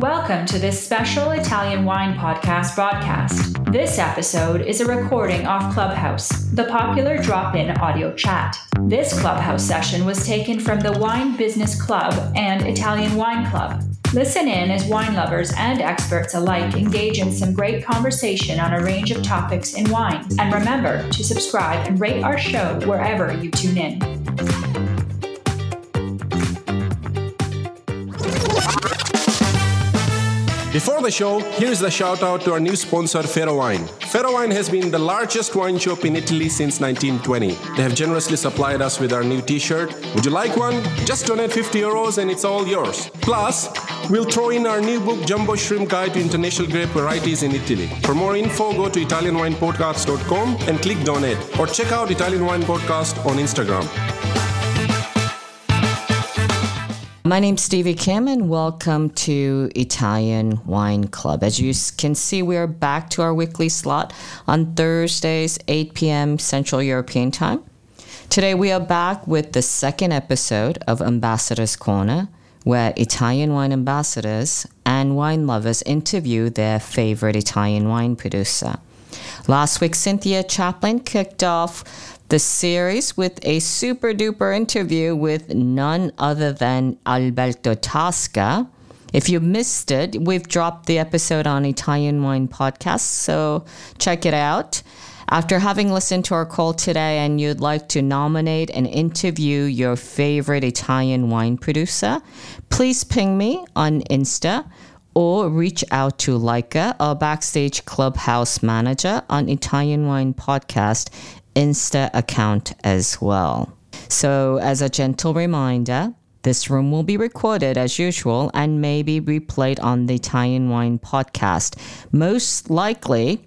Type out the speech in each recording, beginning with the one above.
Welcome to this special Italian wine podcast broadcast. This episode is a recording off Clubhouse, the popular drop in audio chat. This Clubhouse session was taken from the Wine Business Club and Italian Wine Club. Listen in as wine lovers and experts alike engage in some great conversation on a range of topics in wine. And remember to subscribe and rate our show wherever you tune in. Before the show, here's the shout out to our new sponsor, Ferrowine. Fero Wine has been the largest wine shop in Italy since 1920. They have generously supplied us with our new t shirt. Would you like one? Just donate 50 euros and it's all yours. Plus, we'll throw in our new book, Jumbo Shrimp Guide to International Grape Varieties in Italy. For more info, go to ItalianWinePodcast.com and click donate, or check out Italian Wine Podcast on Instagram. My name's Stevie Kim, and welcome to Italian Wine Club. As you can see, we are back to our weekly slot on Thursdays, 8 p.m. Central European Time. Today, we are back with the second episode of Ambassadors Corner, where Italian wine ambassadors and wine lovers interview their favorite Italian wine producer. Last week, Cynthia Chaplin kicked off the series with a super duper interview with none other than Alberto Tasca. If you missed it, we've dropped the episode on Italian Wine Podcast, so check it out. After having listened to our call today and you'd like to nominate and interview your favorite Italian wine producer, please ping me on Insta or reach out to Leica, our backstage clubhouse manager on Italian Wine Podcast Insta account as well. So, as a gentle reminder, this room will be recorded as usual and may be replayed on the Italian Wine podcast, most likely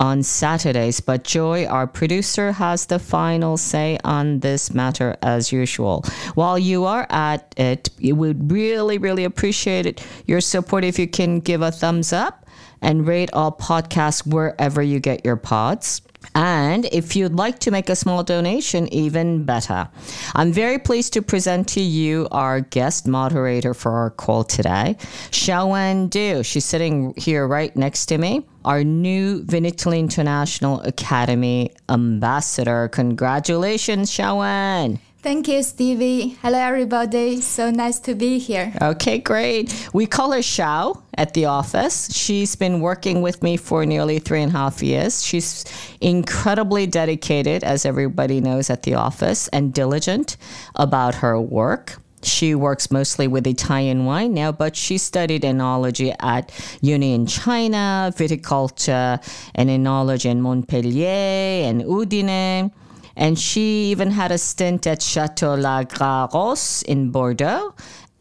on Saturdays. But Joy, our producer, has the final say on this matter as usual. While you are at it, we would really, really appreciate it, your support if you can give a thumbs up and rate our podcast wherever you get your pods. And if you'd like to make a small donation, even better. I'm very pleased to present to you our guest moderator for our call today, Xiaowen Du. She's sitting here right next to me, our new Vinitaly International Academy ambassador. Congratulations, Xiaowen. Thank you, Stevie. Hello, everybody. So nice to be here. Okay, great. We call her Xiao at the office. She's been working with me for nearly three and a half years. She's incredibly dedicated, as everybody knows at the office, and diligent about her work. She works mostly with Italian wine now, but she studied enology at uni in China, viticulture and enology in Montpellier and Udine. And she even had a stint at Chateau La Graros in Bordeaux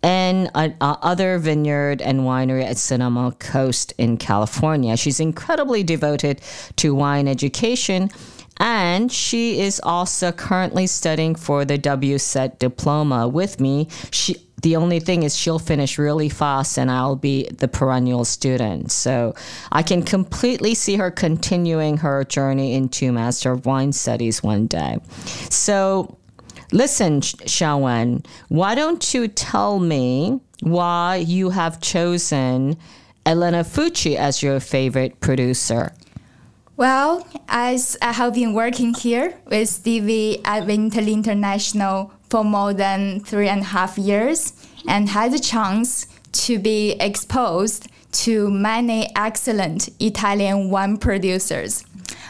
and uh, other vineyard and winery at Sonoma Coast in California. She's incredibly devoted to wine education. And she is also currently studying for the WSET diploma with me. She the only thing is she'll finish really fast and I'll be the perennial student. So I can completely see her continuing her journey into Master of Wine Studies one day. So listen, Xiaowen, why don't you tell me why you have chosen Elena Fucci as your favorite producer? Well, as I have been working here with Stevie at Vinitaly International for more than three and a half years and had the chance to be exposed to many excellent Italian wine producers.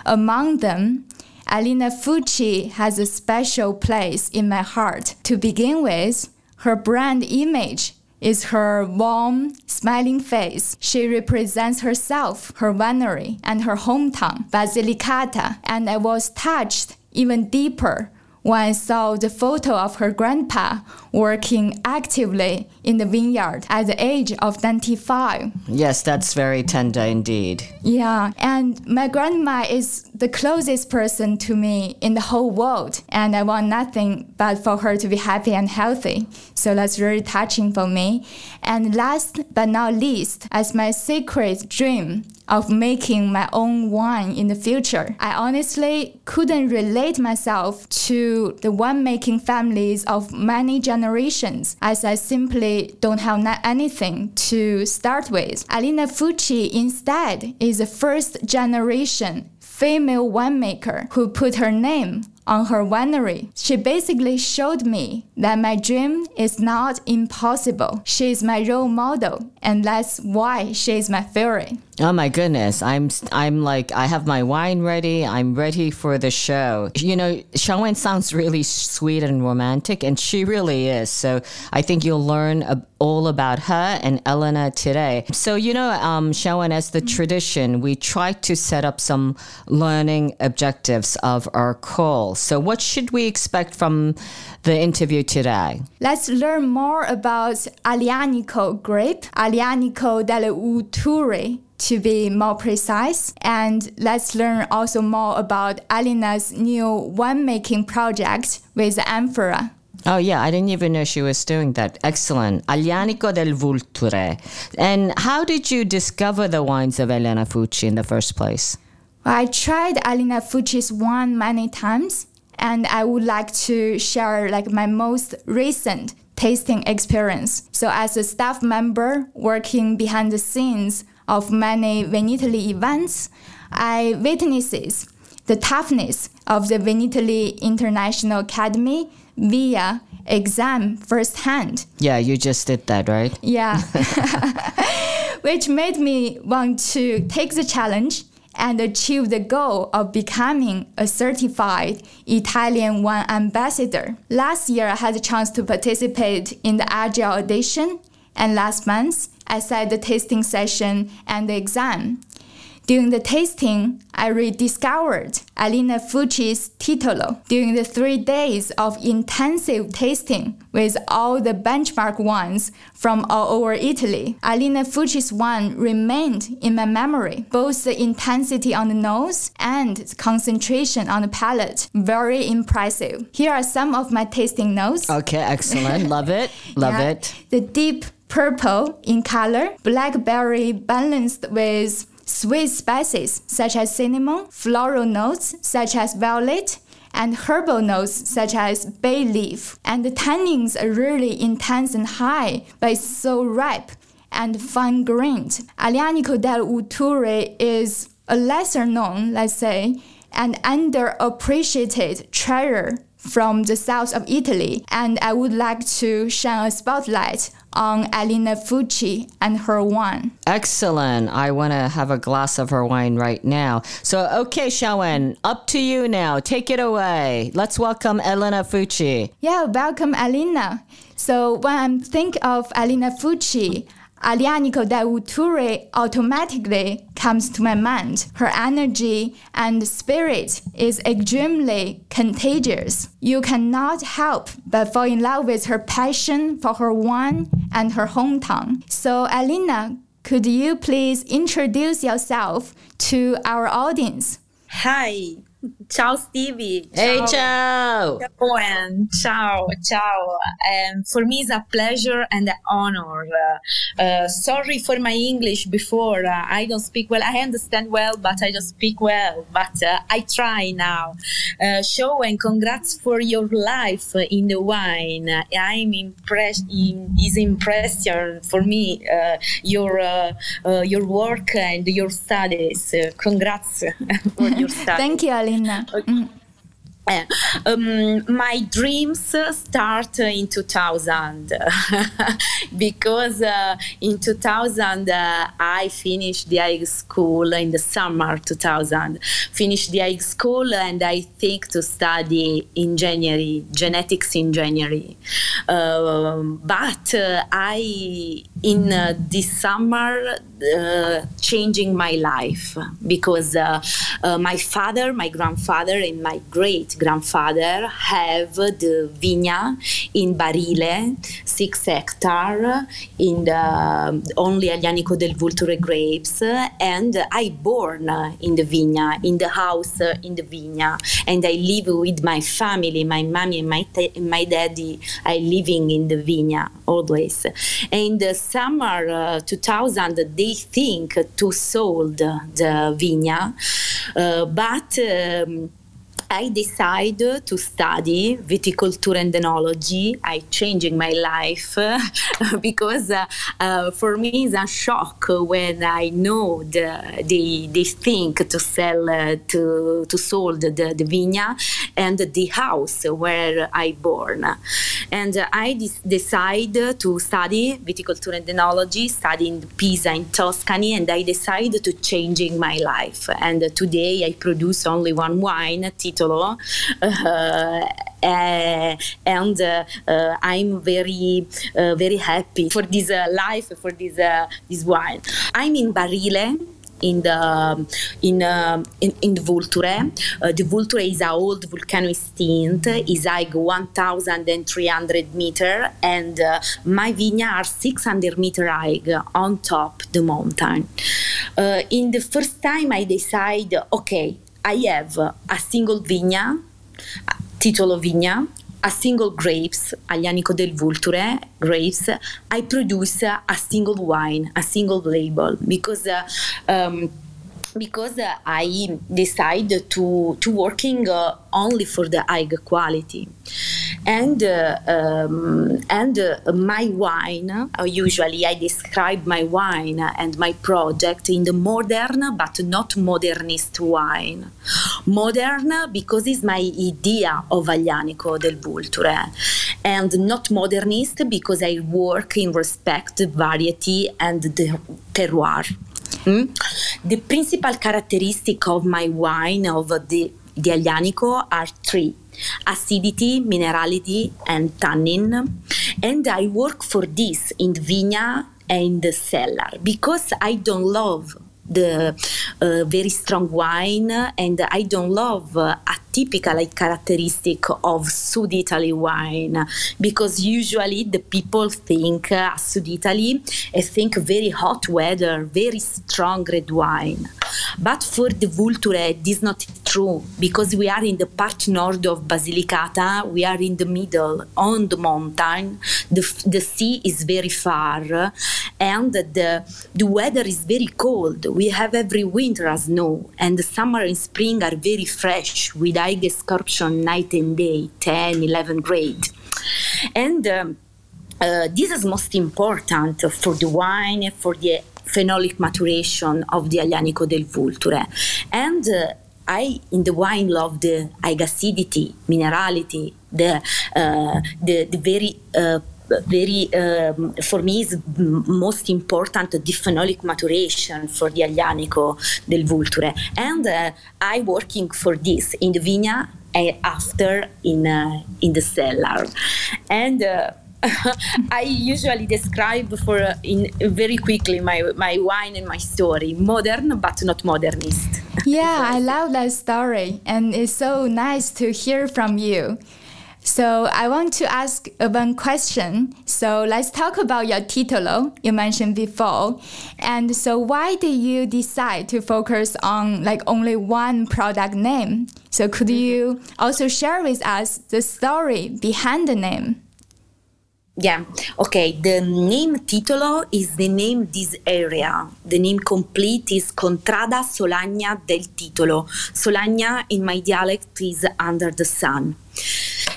Among them, Elena Fucci has a special place in my heart. To begin with, her brand image is her warm, smiling face. She represents herself, her winery, and her hometown, Basilicata, and I was touched even deeper when I saw the photo of her grandpa working actively in the vineyard at the age of 95. Yes, that's very tender indeed. Yeah, and my grandma is the closest person to me in the whole world, and I want nothing but for her to be happy and healthy. So that's really touching for me. And last but not least, as my secret dream of making my own wine in the future, I honestly couldn't relate myself to the wine making families of many generations, as I simply don't have anything to start with. Elena Fucci instead is a first generation female winemaker who put her name on her winery. She basically showed me that my dream is not impossible. She is my role model, and that's why she is my favorite. Oh my goodness. I'm I'm like I have my wine ready. I'm ready for the show. You know, Xiaowen sounds really sweet and romantic and she really is. So I think you'll learn all about her and Elena today. So you know, um Xiaowen as the tradition, we try to set up some learning objectives of our call. So what should we expect from the interview today? Let's learn more about Aglianico grape, Aglianico del Vulture to be more precise. And let's learn also more about Elena's new winemaking project with Amphora. Oh, yeah, I didn't even know she was doing that. Excellent. Aglianico del Vulture. And how did you discover the wines of Elena Fucci in the first place? I tried Elena Fucci's wine many times, and I would like to share like my most recent tasting experience. So, as a staff member working behind the scenes of many Vinitaly events, I witnesses the toughness of the Vinitaly International Academy via exam firsthand. Yeah, you just did that, right? Yeah. Which made me want to take the challenge and achieve the goal of becoming a certified Italian wine ambassador. Last year, I had a chance to participate in the Agile audition, and last month, I sat the tasting session and the exam. During the tasting, I rediscovered Elena Fucci's Titolo. During the three days of intensive tasting with all the benchmark wines from all over Italy, Elena Fucci's wine remained in my memory. Both the intensity on the nose and the concentration on the palate, very impressive. Here are some of my tasting notes. Okay, excellent. Love it. Love yeah. it. The deep purple in color, blackberry balanced with sweet spices such as cinnamon, floral notes such as violet, and herbal notes such as bay leaf. And the tannins are really intense and high, but it's so ripe and fine grained. Aglianico del Vulture is a lesser known, let's say, and underappreciated treasure from the south of Italy, and I would like to shine a spotlight on Elena Fucci and her wine. Excellent. I want to have a glass of her wine right now. So, okay, Xiaowen, up to you now. Take it away. Let's welcome Elena Fucci. Yeah, welcome, Elena. So, when I think of Elena Fucci, Aglianico del Vulture automatically comes to my mind. Her energy and spirit is extremely contagious. You cannot help but fall in love with her passion for her wine and her hometown. So, Elena, could you please introduce yourself to our audience? Hi, Ciao Stevie. Hey, ciao. Ciao and ciao, ciao. Um, for me, it's a pleasure and an honor. Uh, uh, sorry for my English before. Uh, I don't speak well. I understand well, but I don't speak well. But uh, I try now. Uh, show and congrats for your life in the wine. I'm impressed. In, is impression for me uh, your your work and your studies. congrats for your studies. Thank you, Elena. Mm. Um, my dreams start in 2000 because uh, in 2000 uh, I finished the high school in the summer 2000 finished the high school and I think to study engineering genetics engineering. Um, but uh, I in uh, this summer uh, changing my life because uh, my father my grandfather and my great grandfather have the vineyard in Barile, six hectare, in the only Aglianico del Vulture grapes, and I born in the vineyard, in the house in the vineyard, and I live with my family, my mommy and my my daddy. I living in the vineyard always. And the summer uh, 2000, they think to sold the vineyard, uh, but. Um, I decided to study viticulture and enology. I changing my life because uh, uh, for me it's a shock when I know the, they, they think to sell uh, to to sold the, the vigna and the house where I born, and I de- decide to study viticulture and enology, studying Pisa in Tuscany, and I decided to changing my life. And today I produce only one wine, Titolo, uh, uh, and uh, uh, I'm very very happy for this life for this this wine. I'm in Barile in the in uh, in, in the Vulture. Uh, the Vulture is an old volcano extinct. is like 1,300 meter, and uh, my vineyard are 600 meter high on top the mountain. Uh, in the first time, I decide, okay, I have a single vineyard, titolo vigna, a single grapes, Aglianico del Vulture grapes, I produce a single wine, a single label because uh, um, because uh, I decided to to working uh, only for the high quality, and uh, um, and uh, my wine. Uh, usually, I describe my wine and my project in the modern but not modernist wine. Modern because it's my idea of Aglianico del Vulture, and not modernist because I work in respect variety and the terroir. Mm? The principal characteristic of my wine of the, the Aglianico are three acidity, minerality, and tannin. And I work for this in the vineyard and the cellar because I don't love the uh, very strong wine and I don't love uh, a typical like, characteristic of Sud Italy wine because usually the people think uh, Sud Italy I think very hot weather, very strong red wine. But for the Vulture, this is not true because we are in the part north of Basilicata, we are in the middle on the mountain. The, the sea is very far and the, the weather is very cold. We have every winter as snow, and the summer and spring are very fresh with high escurption night and day, 10, 11 grade. And um, uh, this is most important for the wine, for the phenolic maturation of the Aglianico del Vulture. And uh, I, in the wine, love the high acidity, minerality, the, uh, the, the very uh, very um, for me is most important the phenolic maturation for the Aglianico del Vulture. And uh, I working for this in the vineyard and after in uh, in the cellar. And uh, I usually describe for uh, in very quickly my my wine and my story. Modern but not modernist. Yeah I love that story. And it's so nice to hear from you so I want to ask one question. So let's talk about your titolo you mentioned before. And so why did you decide to focus on like only one product name? So could mm-hmm. you also share with us the story behind the name? Yeah, okay. The name Titolo is the name this area. The name complete is Contrada Solagna del Titolo. Solagna in my dialect is under the sun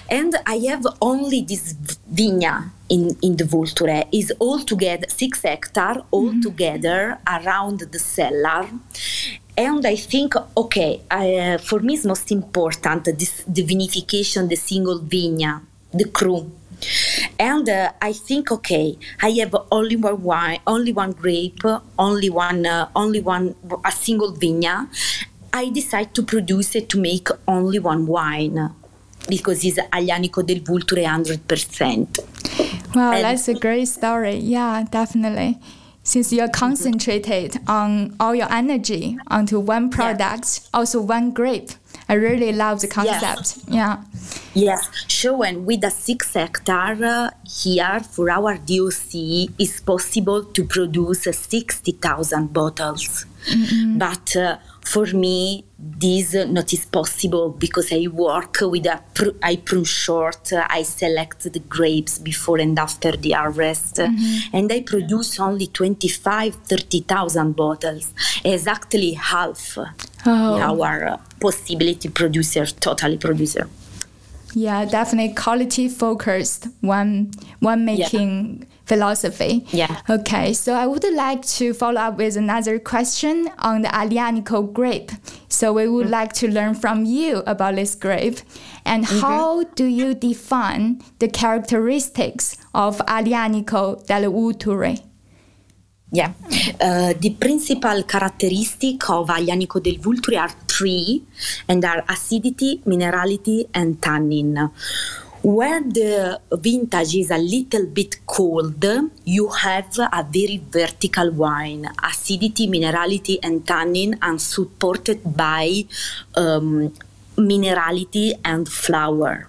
and I have only this vigna in, in the Vulture is all together six hectare all mm-hmm. together around the cellar and I think okay uh, for me it's most important this the vinification the single vigna the cru and uh, I think okay I have only one wine only one grape only one uh, only one a single vigna I decide to produce it to make only one wine because it's Aglianico del Vulture 100%. Wow, and that's a great story. Yeah, definitely. Since you're concentrated on all your energy onto one product, yeah. also one grape. I really love the concept. Yes. Yeah. Yes. And with a six hectare uh, here for our DOC, it's possible to produce 60,000 bottles. Mm-hmm. But uh, for me, this not is possible because I work with a pr- I prune short. I select the grapes before and after the harvest, mm-hmm. and I produce only 25, 30,000 bottles, exactly half. Oh. our uh, possibility producer, totally producer. Yeah, definitely quality focused one one making yeah. philosophy. Yeah. Okay, so I would like to follow up with another question on the Aglianico grape. So we would mm-hmm. like to learn from you about this grape and mm-hmm. how do you define the characteristics of Aglianico del Vulture? Yeah, uh, the principal characteristic of Aglianico del Vulture are three and are acidity, minerality, and tannin. Where the vintage is a little bit cold, you have a very vertical wine. Acidity, minerality, and tannin are supported by um, minerality and flower.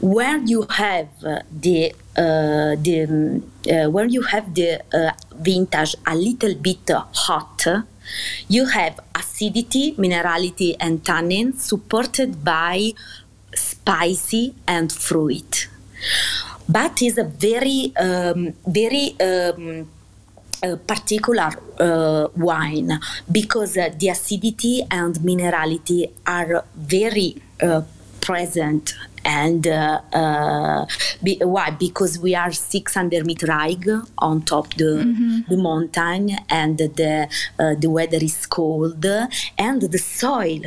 Where you have the uh, the uh, where you have the uh, vintage a little bit hot, you have acidity, minerality, and tannin supported by spicy and fruit. But is a very um, very um, uh, particular uh, wine because uh, the acidity and minerality are very uh, present and uh, uh, be, why because we are 600 meter high on top the mm-hmm. the mountain and the uh, the weather is cold and the soil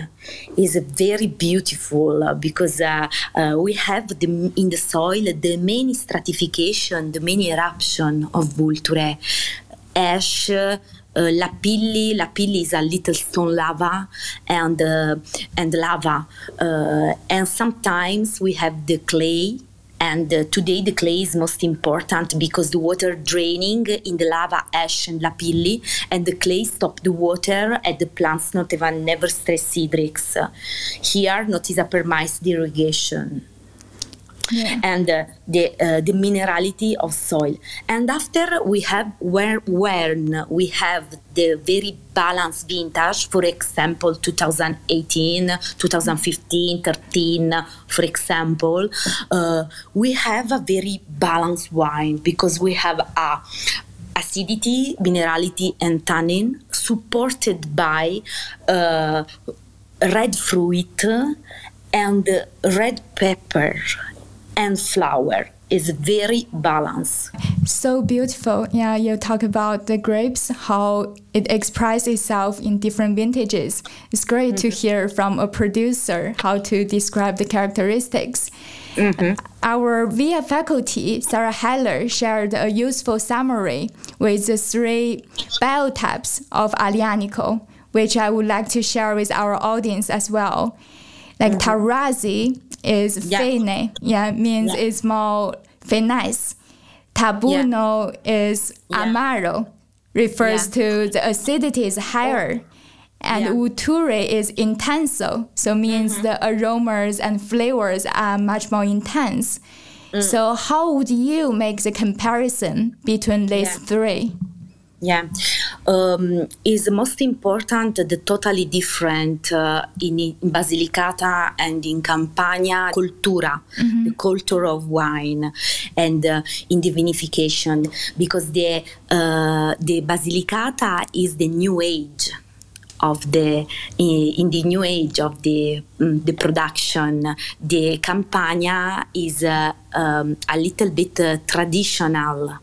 is very beautiful because uh, uh, we have the, in the soil the many stratification the many eruption of vulture ash lapilli. Lapilli is a little stone lava and uh, and lava, uh, and sometimes we have the clay. And uh, today the clay is most important because the water draining in the lava, ash and lapilli, and the clay stop the water and the plants not even never stress hydrics. Here not is a permised irrigation yeah. and uh, the uh, the minerality of soil. And after we have where when we have the very balanced vintage, for example, 2018, 2015, 13, for example, uh, we have a very balanced wine because we have a acidity, minerality, and tannin supported by uh, red fruit and red pepper and flower is very balanced. So beautiful. Yeah, you talk about the grapes, how it expresses itself in different vintages. It's great mm-hmm. to hear from a producer how to describe the characteristics. Mm-hmm. Our VIA faculty, Sarah Heller, shared a useful summary with the three biotypes of Aglianico, which I would like to share with our audience as well. Like mm-hmm. Taurasi is yeah. fine, yeah, means yeah. it's more finesse. Taburno yeah. is amaro, refers to the acidity is higher. And. Vulture is intenso, so means mm-hmm. the aromas and flavors are much more intense. Mm. So how would you make the comparison between these three? Yeah, um, is most important the totally different uh, in, in, Basilicata and in Campania cultura, mm-hmm. the culture of wine, and uh, in the vinification. Because the uh, the Basilicata is the new age of the in the new age of the um, the production. The campania is uh, um, a little bit uh, traditional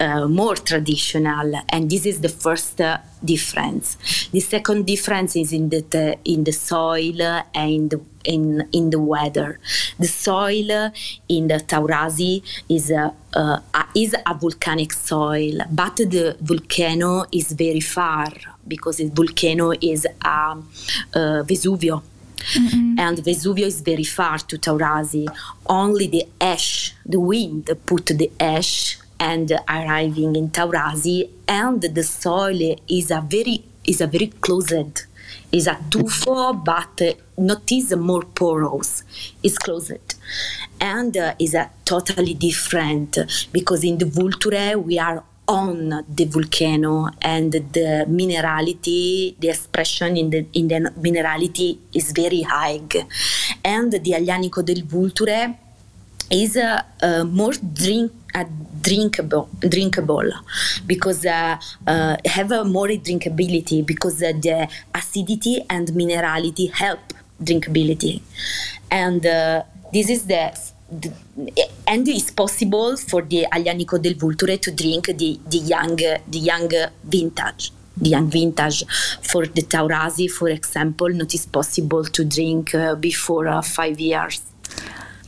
uh, more traditional, and this is the first uh, difference. The second difference is in the in the soil and in in the weather. The soil in the Taurasi is a uh, is a volcanic soil, but the volcano is very far because the volcano is a uh, Vesuvio. Mm-hmm. And Vesuvio is very far to Taurasi. Only the ash, the wind, put the ash and arriving in Taurasi, and the soil is a very is a very closed. Is a tufo but not is more porous. Is closed. And uh, is a totally different because in the vulture we are on the volcano and the minerality the expression in the in the minerality is very high. And the aglianico del vulture is uh, uh, more drink drinkable drinkable. Because uh, uh, have a more drinkability because uh, the acidity and minerality help drinkability. And this is the, the, and it's possible for the Aglianico del Vulture to drink the, the young the young vintage the young vintage. For the Taurasi for example not is possible to drink uh, before uh, five years.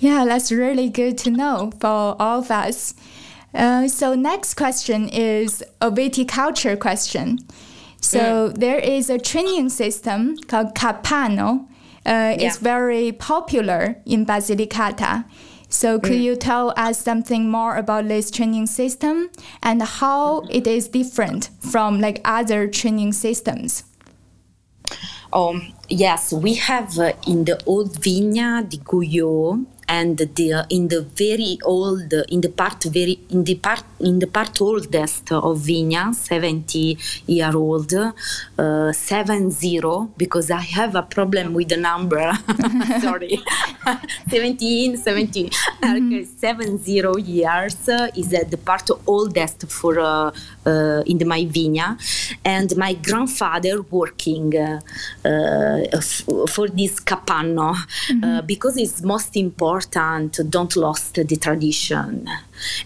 Yeah, that's really good to know for all of us. Uh, so next question is a viticulture question. So mm. there is a training system called Capano. Uh, yeah. It's very popular in Basilicata. So could mm. you tell us something more about this training system and how it is different from like other training systems? Um, yes, we have uh, in the old Vigna di Guyot and the, in the very old in the part very in the part in the part oldest of Vigna 70 year old uh, 70 because I have a problem with the number sorry 17 17 mm-hmm. okay, 70 years uh, is uh, the part oldest for uh, uh, in the my Vigna and my grandfather working uh, f- for this Capano mm-hmm. because it's most important important don't lost the tradition.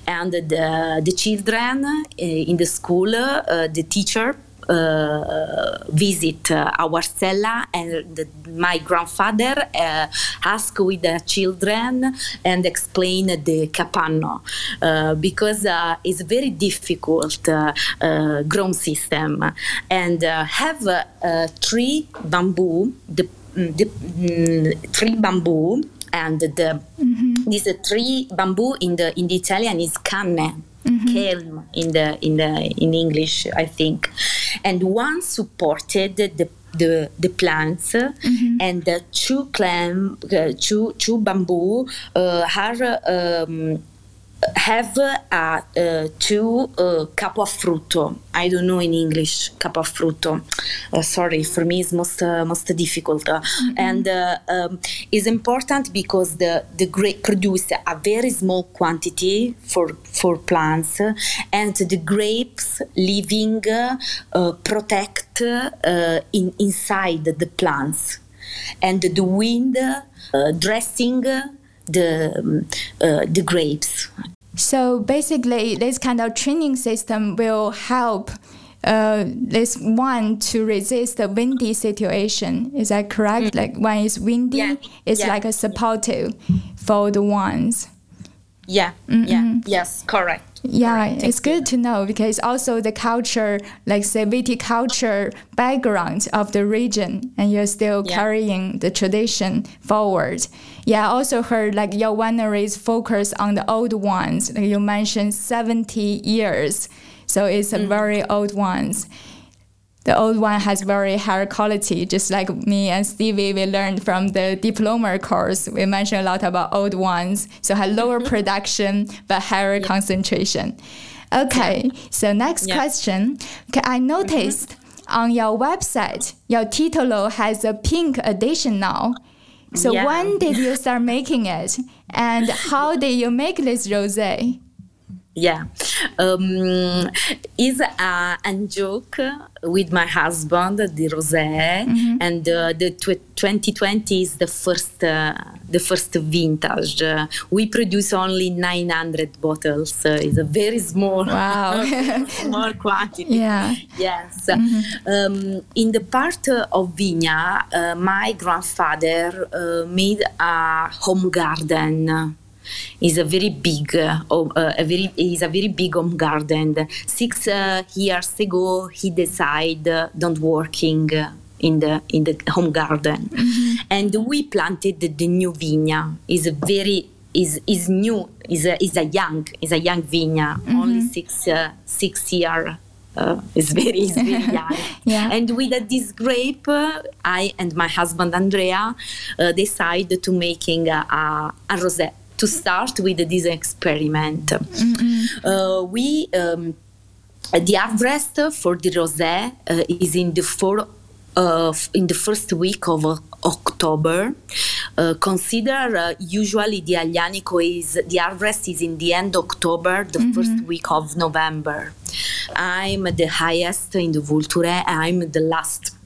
And the, the children eh, in the school uh, the teacher uh, visit our cella and my grandfather uh, ask with the children and explain the capano uh, because it's very difficult grown system. And have three bamboo the, the mm, three bamboo and the mm-hmm. these three bamboo in the in the Italian is canne. Mm-hmm. in the in the in English, I think, and one supported the the, the plants mm-hmm. and the two clam uh, two two bamboo uh, are um, have a uh, two uh, capo frutto. I don't know in English capo frutto. Uh, sorry, for me it's most uh, most difficult. Mm-hmm. And uh, um, it's important because the the grape produce a very small quantity for for plants, and the grapes living uh, protect in inside the plants, and the wind dressing the uh, the grapes. So basically, this kind of training system will help uh, this one to resist the windy situation. Is that correct? Mm. Like when it's windy, yeah. it's yeah. like a supportive for the ones. Yeah. Mm-hmm. Yeah. Yes. Correct. Yeah, it's good to know because also the culture, like the viticulture background of the region, and you're still yeah. carrying the tradition forward. Yeah, I also heard like your wineries focus on the old ones. Like you mentioned 70 years, so it's mm. very old ones the old one has very high quality, just like me and Stevie, we learned from the diploma course. We mentioned a lot about old ones, so had lower production but higher yeah. concentration. Okay, yeah. so next yeah. question. Okay, I noticed mm-hmm. on your website, your Titolo has a pink edition now. So when did you start making it, and how did you make this rosé? Yeah. Um, is a, a joke with my husband the rosé mm-hmm. and uh, the tw- 2020 is the first uh, the first vintage. Uh, we produce only 900 bottles it's a very small wow. small quantity. Yeah. Yes. Mm-hmm. um, in the part of vigna uh, my grandfather uh, made a home garden is a very big, uh, uh, a very is a very big home garden. Six uh, years ago, he decided uh, don't working uh, in the in the home garden, mm-hmm. and we planted the, the new vigna. is a very is is new is a is a young is a young vigna mm-hmm. only six six year is very, is very young. yeah. And with this grape, I and my husband Andrea decided to making a, a, a rosé to start with this experiment. Mm-hmm. Uh, we um, the harvest for the rosé uh, is in the four uh, in the first week of October. Uh, consider uh, usually the Aglianico is the harvest is in the end October, the mm-hmm. first week of November. I'm the highest in the Vulture. I'm the last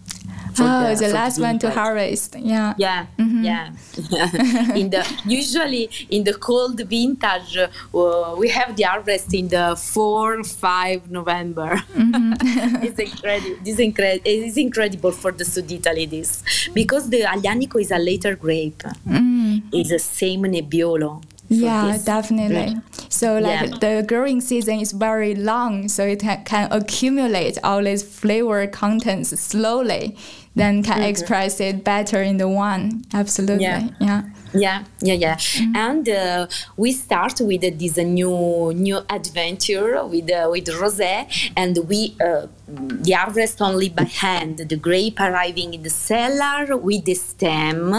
oh, the, the last one to harvest. Yeah. Yeah. Mm-hmm. Yeah. in the usually in the cold vintage, uh, we have the harvest in the four five November. Mm-hmm. it's incredible. Incredible. It's incredible for the Sud Italy. This because the Aglianico is a later grape. Mm. It's the same Nebbiolo yeah this. definitely so like yeah. the growing season is very long so it can accumulate all these flavor contents slowly then can mm-hmm. express it better in the one. absolutely yeah, yeah. Yeah, yeah, yeah, mm-hmm. and uh, we start with uh, this uh, new new adventure with uh, with rosé, and we uh, the harvest only by hand. The grape arriving in the cellar with the stem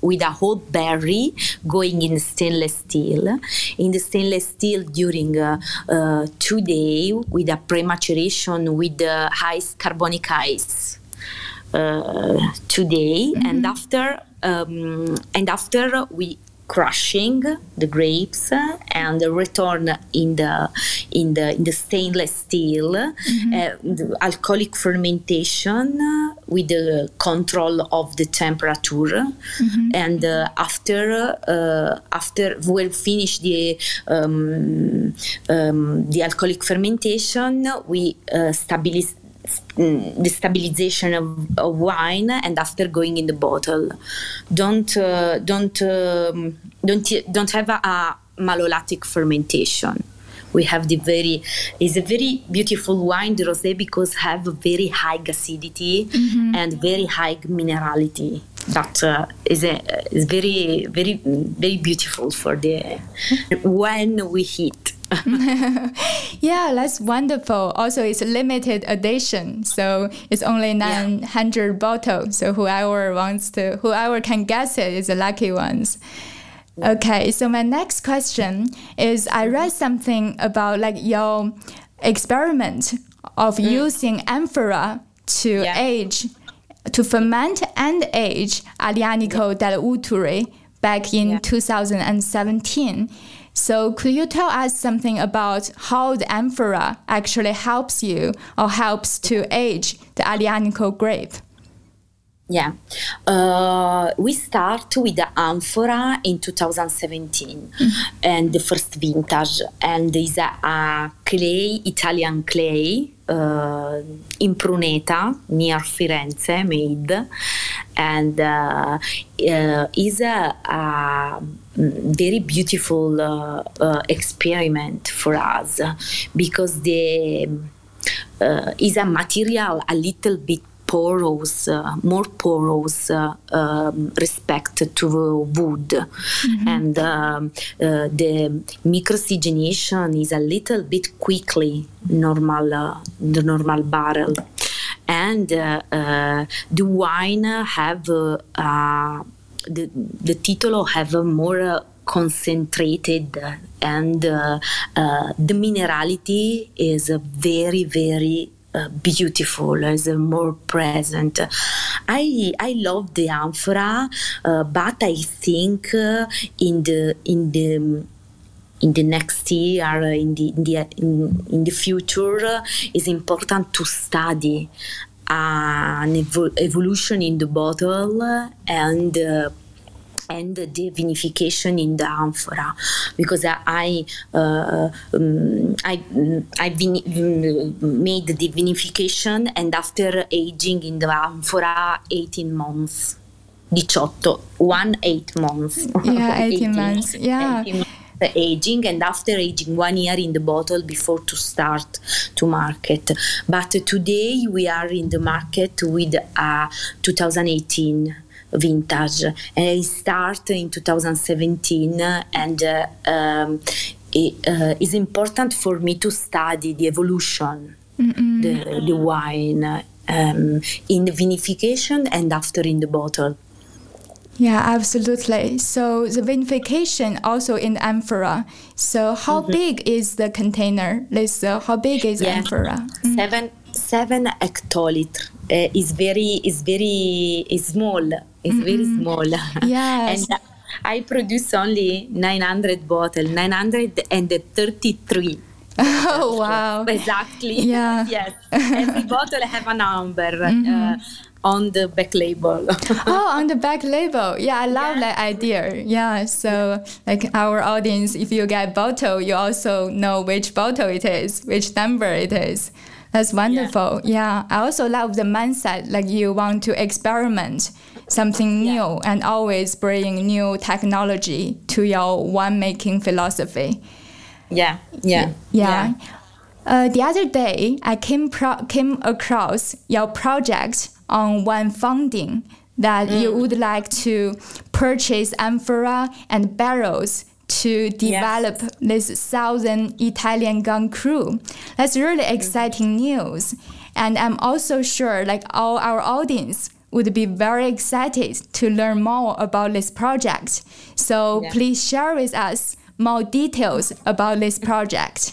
with a whole berry going in stainless steel. In the stainless steel during uh, uh, two days with a pre-maturation with the ice, carbonic ice. Uh, today mm-hmm. and after um, and after we crushing the grapes and the return in the in the in the stainless steel mm-hmm. uh, alcoholic fermentation with the control of the temperature mm-hmm. and uh, after uh, after we'll finish the um, um, the alcoholic fermentation we uh, stabilize the stabilization of, of, wine and after going in the bottle. Don't uh, don't um, don't don't have a, a malolactic fermentation. We have the very is a very beautiful wine the rosé because have a very high acidity mm-hmm. and very high minerality. That uh, is a, is very very very beautiful for the when we heat yeah, that's wonderful. Also, it's limited edition, so it's only 900 yeah. bottles. So whoever wants to, whoever can guess it is the lucky ones. Okay, so my next question is I read something about like your experiment of mm. using amphora to yeah. age, to ferment and age Aglianico yeah. del Vulture back in yeah. 2017. So, could you tell us something about how the amphora actually helps you or helps to age the Aglianico grape? Yeah, uh, we start with the amphora in 2017 mm-hmm. and the first vintage, and is a, a clay, Italian clay uh, Impruneta near Firenze made, and uh, uh is a, a, very beautiful uh, uh, experiment for us because the is a material a little bit porous, uh, more porous uh, um, respect to wood, mm-hmm. and um, uh, the microxygenation is a little bit quickly normal the normal barrel, and the wine have the the titolo have a more concentrated and uh, uh, the minerality is very very uh, beautiful, is uh, more present. I I love the amphora, uh, but I think uh, in the in the in the next year, in the in the in, in the future, is important to study an evo- evolution in the bottle and and the vinification in the amphora. Because I uh, um, I I vin- made the vinification and after aging in the amphora 18 months. 18 one eight months. Yeah 18, 18 months. yeah. 18 the aging and after aging one year in the bottle before to start to market but today we are in the market with a 2018 vintage. And I started in 2017 and uh, um, it uh, is important for me to study the evolution, the, the wine um, in the vinification and after in the bottle. Yeah, absolutely. So the vinification also in the amphora. So how mm-hmm. big is the container, Lisa? How big is yeah. amphora? Mm. Seven seven hectoliter is very is very is small. It's mm-hmm. very small. Yes. and I produce only 900 bottles, 933. Oh wow! Exactly. Yeah. yes. Every bottle have a number. Mm-hmm. Uh, on the back label. oh, on the back label. Yeah, I love yeah. that idea. Yeah, so like our audience, if you get bottle, you also know which bottle it is, which number it is. That's wonderful. Yeah. yeah. I also love the mindset like you want to experiment something new yeah. and always bring new technology to your winemaking philosophy. Yeah. Yeah. Yeah. Uh, the other day, I came pro- came across your project on one funding that mm. you would like to purchase amphora and barrels to develop yes. this southern Italian Grand Cru. That's really mm. exciting news. And I'm also sure like all our audience would be very excited to learn more about this project. So yeah. please share with us more details about this project.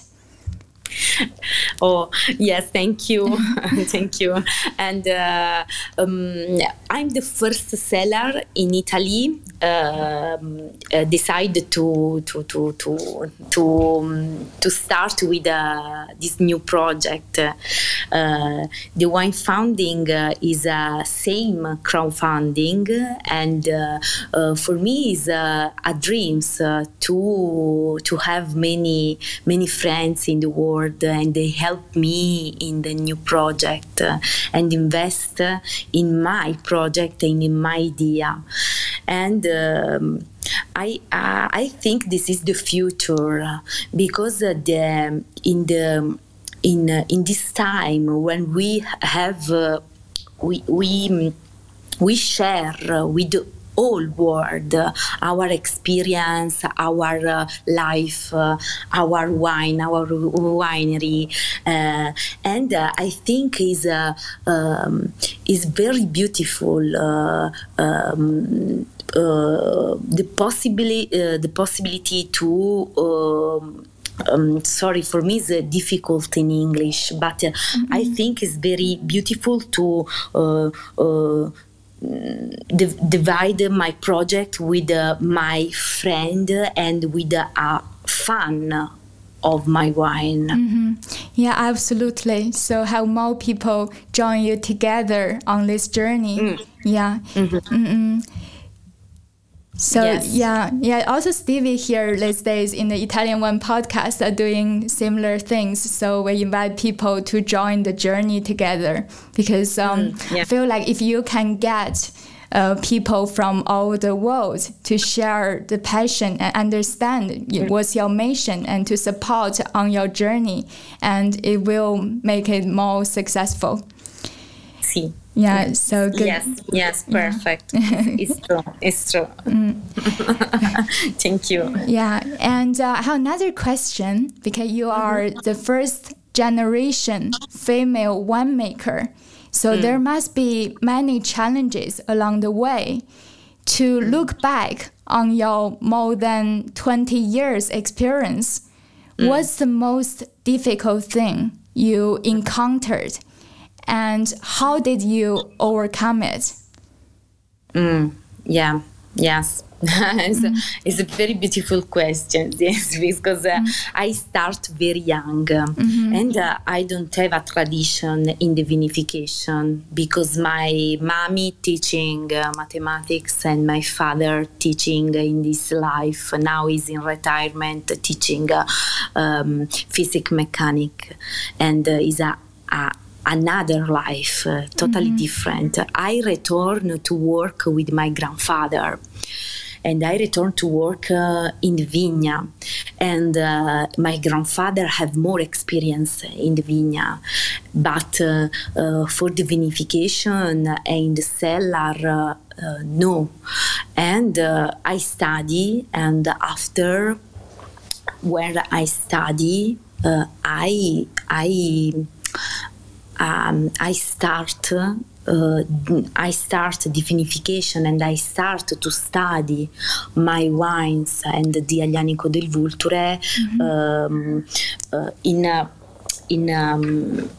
Oh yes thank you. Thank you. And uh, um, i'm the first cellar in italy um, uh, decided to to to to to, um, to start with uh, this new project. Uh, the wine funding uh, is a same crowdfunding, and for me is a dream to to have many many friends in the world, and they help me in the new project and invest in my project and in my idea. And um, I uh, I think this is the future because uh, the in the in uh, in this time when we have uh, we we we share with whole world, our experience, our uh, life, uh, our wine, our winery, uh, and uh, I think is uh, um, is very beautiful. Uh, um, the possibility, the possibility to. Um, um, sorry for me it's uh, difficult in english but uh, mm-hmm. i think it's very beautiful to uh, divide my project with uh, my friend and with a uh, fan of my wine. Mm-hmm. Yeah, absolutely. So, how more people join you together on this journey? Mm. Yeah. Mm-hmm. So yes. yeah, yeah. Also, Stevie here these days in the Italian Wine podcast are doing similar things. So we invite people to join the journey together because um, mm, yeah. I feel like if you can get uh, people from all the world to share the passion and understand mm. what's your mission and to support on your journey, and it will make it more successful. See. Yeah, so good. Yes, yes, perfect. Yeah. it's true. It's true. Mm. Thank you. Yeah, and uh, I have another question because you are mm-hmm. the first generation female winemaker. So mm. there must be many challenges along the way. To mm. look back on your more than 20 years experience, mm. what's the most difficult thing you encountered and how did you overcome it? Mm, yeah, yes. it's, mm. a, it's, a, very beautiful question, yes, because uh, mm. I start very young mm-hmm. and uh, I don't have a tradition in the vinification because my mommy teaching uh, mathematics and my father teaching in this life now is in retirement teaching uh, um, physics mechanic and uh, is a, a another life, uh, totally mm-hmm. different. I return to work with my grandfather and I returned to work uh, in the vineyard. And uh, my grandfather had more experience in the vineyard, but uh, uh for the vinification and the cellar, uh, no. And I study, and after where I study, I I um, I start uh, I start the vinification and I start to study my wines and the Aglianico del Vulture mm-hmm. um, uh, in in um,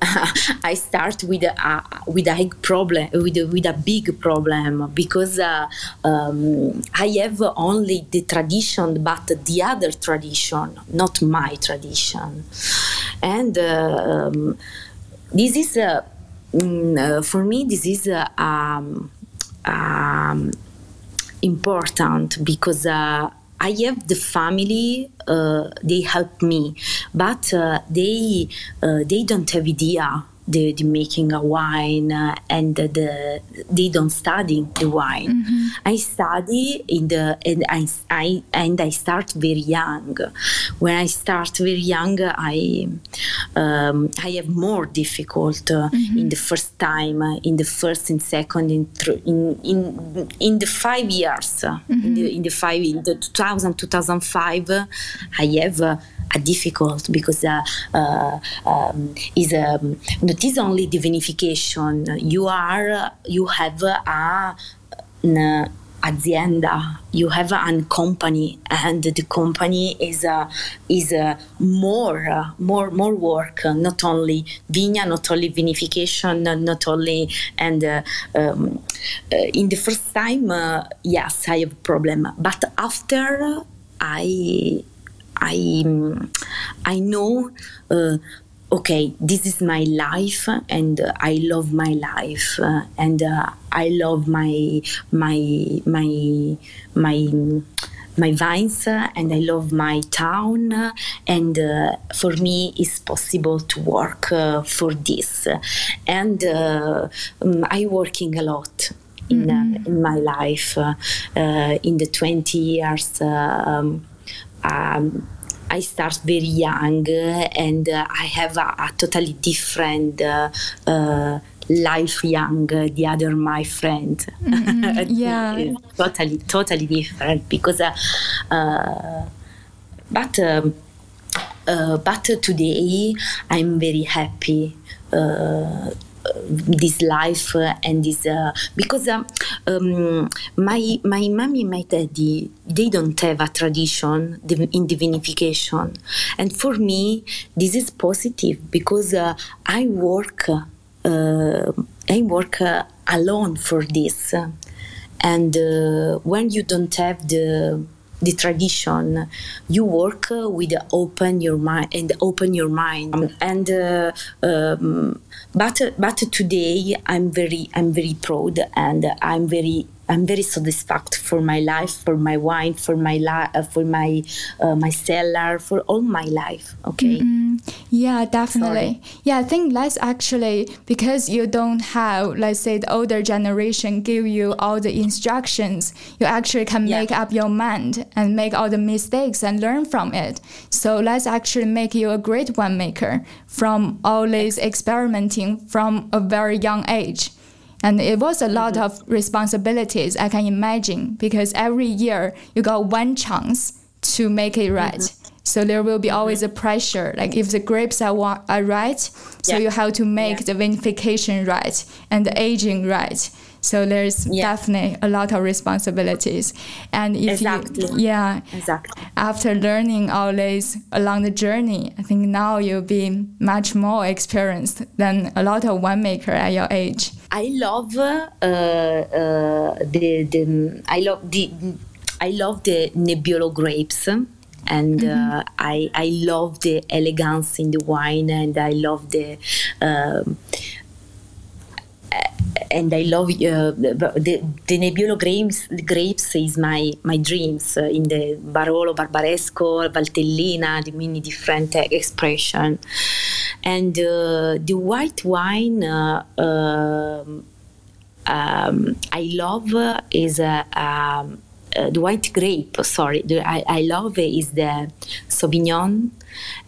I start with a with a big problem with a, with a big problem because uh, um, I have only the tradition, but the other tradition, not my tradition, and uh, um, this is uh, mm, for me. This is um, um, important because uh, I have the family. Uh, they help me, but uh, they uh, they don't have idea the, the making a wine uh, and the, the, they don't study the wine. Mm-hmm. I study in the and I, I and I start very young. When I start very young, I um, I have more difficult uh, mm-hmm. in the first time, uh, in the first and second, in in in, in the five years, mm-hmm. in, the, in the five in the 2000 2005, I have uh, difficult because uh, uh, um, is um, not is only the vinification. You are you have a an azienda. You have a company and the company is a is a more uh, more more work. Uh, not only vigna not only vinification not only and uh, um, uh, in the first time uh, yes i have problem. But after i I I know. Uh, okay, this is my life, and uh, I love my life, uh, and uh, I love my my my my my vines and I love my town and uh, for me it's possible to work uh, for this and uh, um, I working a lot in, mm-hmm. in my life in the 20 years um, um, I start very young and uh, I have a, a totally different uh, uh, life young the other my friend mm-hmm. yeah totally totally different because uh, uh, but um, uh, but today I'm very happy this life and this uh, because um, um, my my mommy my daddy they don't have a tradition in the vinification and for me this is positive because uh, I work uh, I work uh, alone for this. And uh, when you don't have the the tradition you work with open your mind and open your mind. And uh, um, but but today i'm very i'm very proud and i'm very I'm very satisfied for my life, for my wine, for my li- uh, for my uh, my cellar, for all my life. Okay. Mm-hmm. Yeah, definitely. Sorry. Yeah, I think that's actually because you don't have, let's say, the older generation give you all the instructions. You actually can yeah. make up your mind and make all the mistakes and learn from it. So let's actually make you a great winemaker from all this from a very young age. And it was a lot mm-hmm. of responsibilities, I can imagine, because every year you got one chance to make it right. Mm-hmm. So there will be always a pressure. Like if the grapes are, are right, so yeah. you have to make yeah. the vinification right and the aging right. So there's yeah. definitely a lot of responsibilities. And if exactly. you, yeah, exactly. After learning all this along the journey, I think now you'll be much more experienced than a lot of winemaker at your age. I love uh, uh, the, the I love the I love the Nebbiolo grapes and mm-hmm. uh, I I love the elegance in the wine and I love the um, and I love uh, the, the Nebbiolo grapes, grapes is my my dreams uh, in the Barolo, Barbaresco, Valtellina, the many different uh, expression, and uh, the white wine. Uh, um, um, I love is a um, uh, the white grape. Sorry, the, I, I love is the Sauvignon,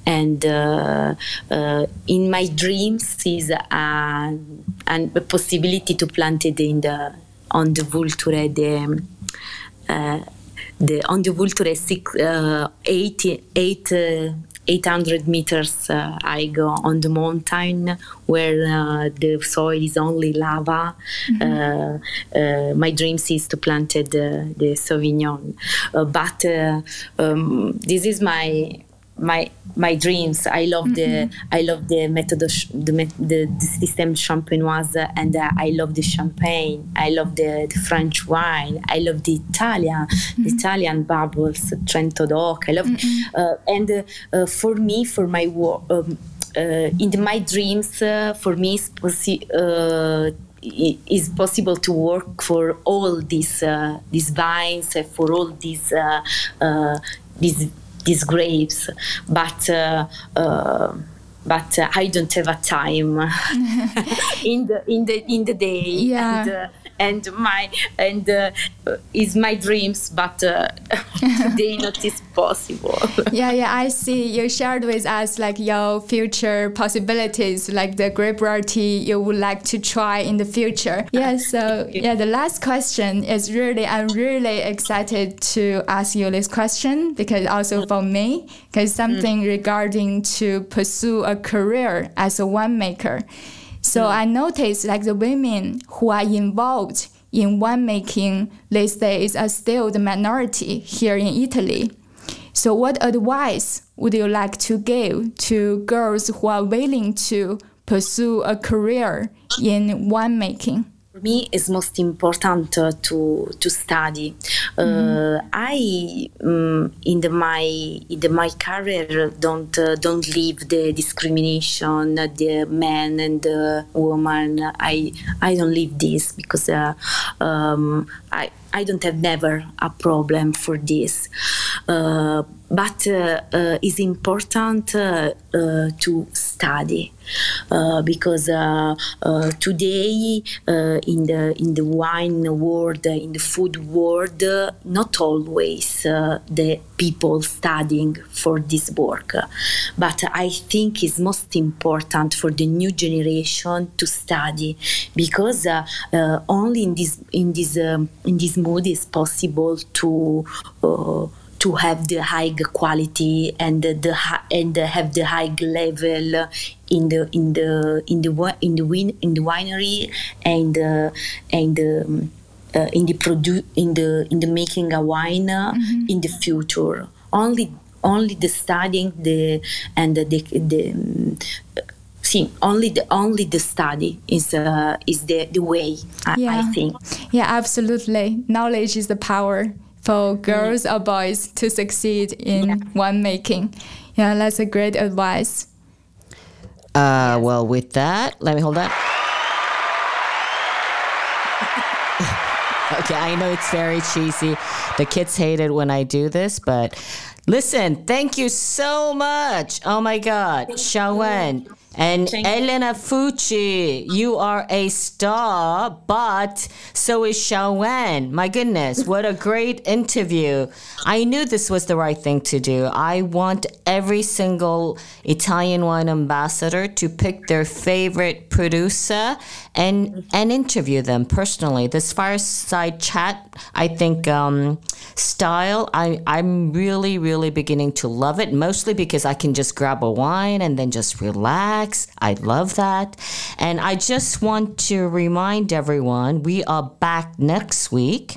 and uh, uh, in my dreams is a, a possibility to plant it in the on the Vulture the. Uh, the on the Vulture six, uh, eight, eight 800 meters uh, I go on the mountain where uh, the soil is only lava. Mm-hmm. Uh, uh my dream is to plant the, the Sauvignon. Uh, but uh, um, this is my my my dreams. I love mm-hmm. the I love the method the, the, the system champenoise and uh, I love the champagne. I love the, the French wine. I love the Italian mm-hmm. the Italian bubbles, Trento DOC. I love mm-hmm. uh, and uh, for me for my work. Um, uh, in my dreams, uh, for me, it's possi- is possible to work for all these uh, these vines for all these uh, uh, these these grapes but uh, uh, uh, uh, but I don't have a time. In the in the in the day. Yeah. and, and my and uh, is my dreams but uh, today not is possible. Yeah yeah i see. You shared with us like your future possibilities like the grape variety you would like to try in the future. Yeah so yeah the last question is really i'm really excited to ask you this question because also for me because something mm. regarding to pursue a career as a winemaker so mm. I noticed like the women who are involved in winemaking these days are still the minority here in Italy. So what advice would you like to give to girls who are willing to pursue a career in winemaking? For me, it's most important uh, to to study. Uh, mm. I um, in the my in the my career don't uh, don't leave the discrimination, the man and the woman. I I don't leave this because uh, um, I I don't have never a problem for this. Uh, but uh, uh, it's important uh, uh, to study uh, because today in the in the wine world, in the food world, not always the people studying for this work. But I think it's most important for the new generation to study because only in this in this um, in this mood is possible to to have the high quality and the, the and have the high level in the in the in the in the win in the winery and uh, and um, uh, in the produ- in the in the making a wine mm-hmm. in the future only only the studying the and the, the, the um, see only the only the study is uh, is the the way I, yeah. I think yeah absolutely knowledge is the power for girls or boys to succeed in yeah. winemaking. Yeah, that's a great advice. Uh, well, with that, let me hold that. okay, I know it's very cheesy. The kids hate it when I do this, but listen, thank you so much. Oh my God, Xiaowen. And Elena Fucci, you are a star, but so is Xiaowen. My goodness, what a great interview. I knew this was the right thing to do. I want every single Italian wine ambassador to pick their favorite producer and and interview them personally. This fireside chat, I think, um, style, I, I'm really, really beginning to love it, mostly because I can just grab a wine and then just relax relax. I love that. And I just want to remind everyone we are back next week,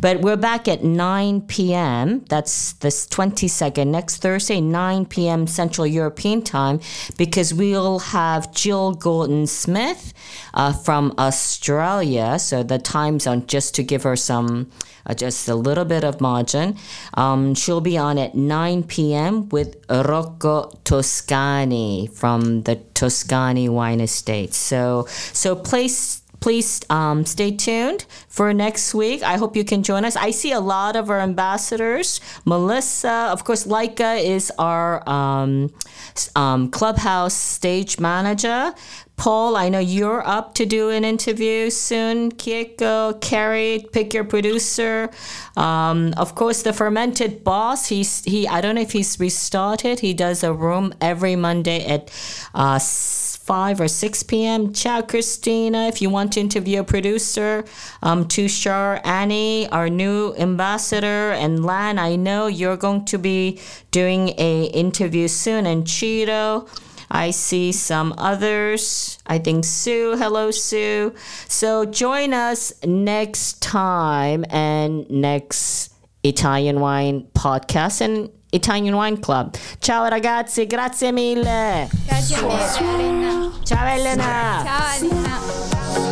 but we're back at 9 p.m. That's this 22nd, next Thursday, 9 p.m. Central European time, because we'll have Jill Gordon Smith uh, from Australia. So the time zone, just to give her some uh, just a little bit of margin. Um, she'll be on at 9 p.m. with Rocco Toscani from the Toscani Wine Estate. So, so please please um, stay tuned for next week. I hope you can join us. I see a lot of our ambassadors. Melissa, of course, Leica is our um, um, clubhouse stage manager. Paul, I know you're up to do an interview soon. Kieko, Carrie, pick your producer. Um, of course, the fermented boss. He's he. I don't know if he's restarted. He does a room every Monday at. Uh, 5 or 6 p.m. Ciao, Christina. If you want to interview a producer, um, Tushar, Annie, our new ambassador, and Lan, I know you're going to be doing a interview soon, and Cheeto. I see some others. I think Sue. Hello, Sue. So join us next time and next Italian Wine podcast. And Italian Wine Club. Ciao ragazzi, grazie mille. Grazie mille, Elena. Ciao Elena. Ciao, Elena.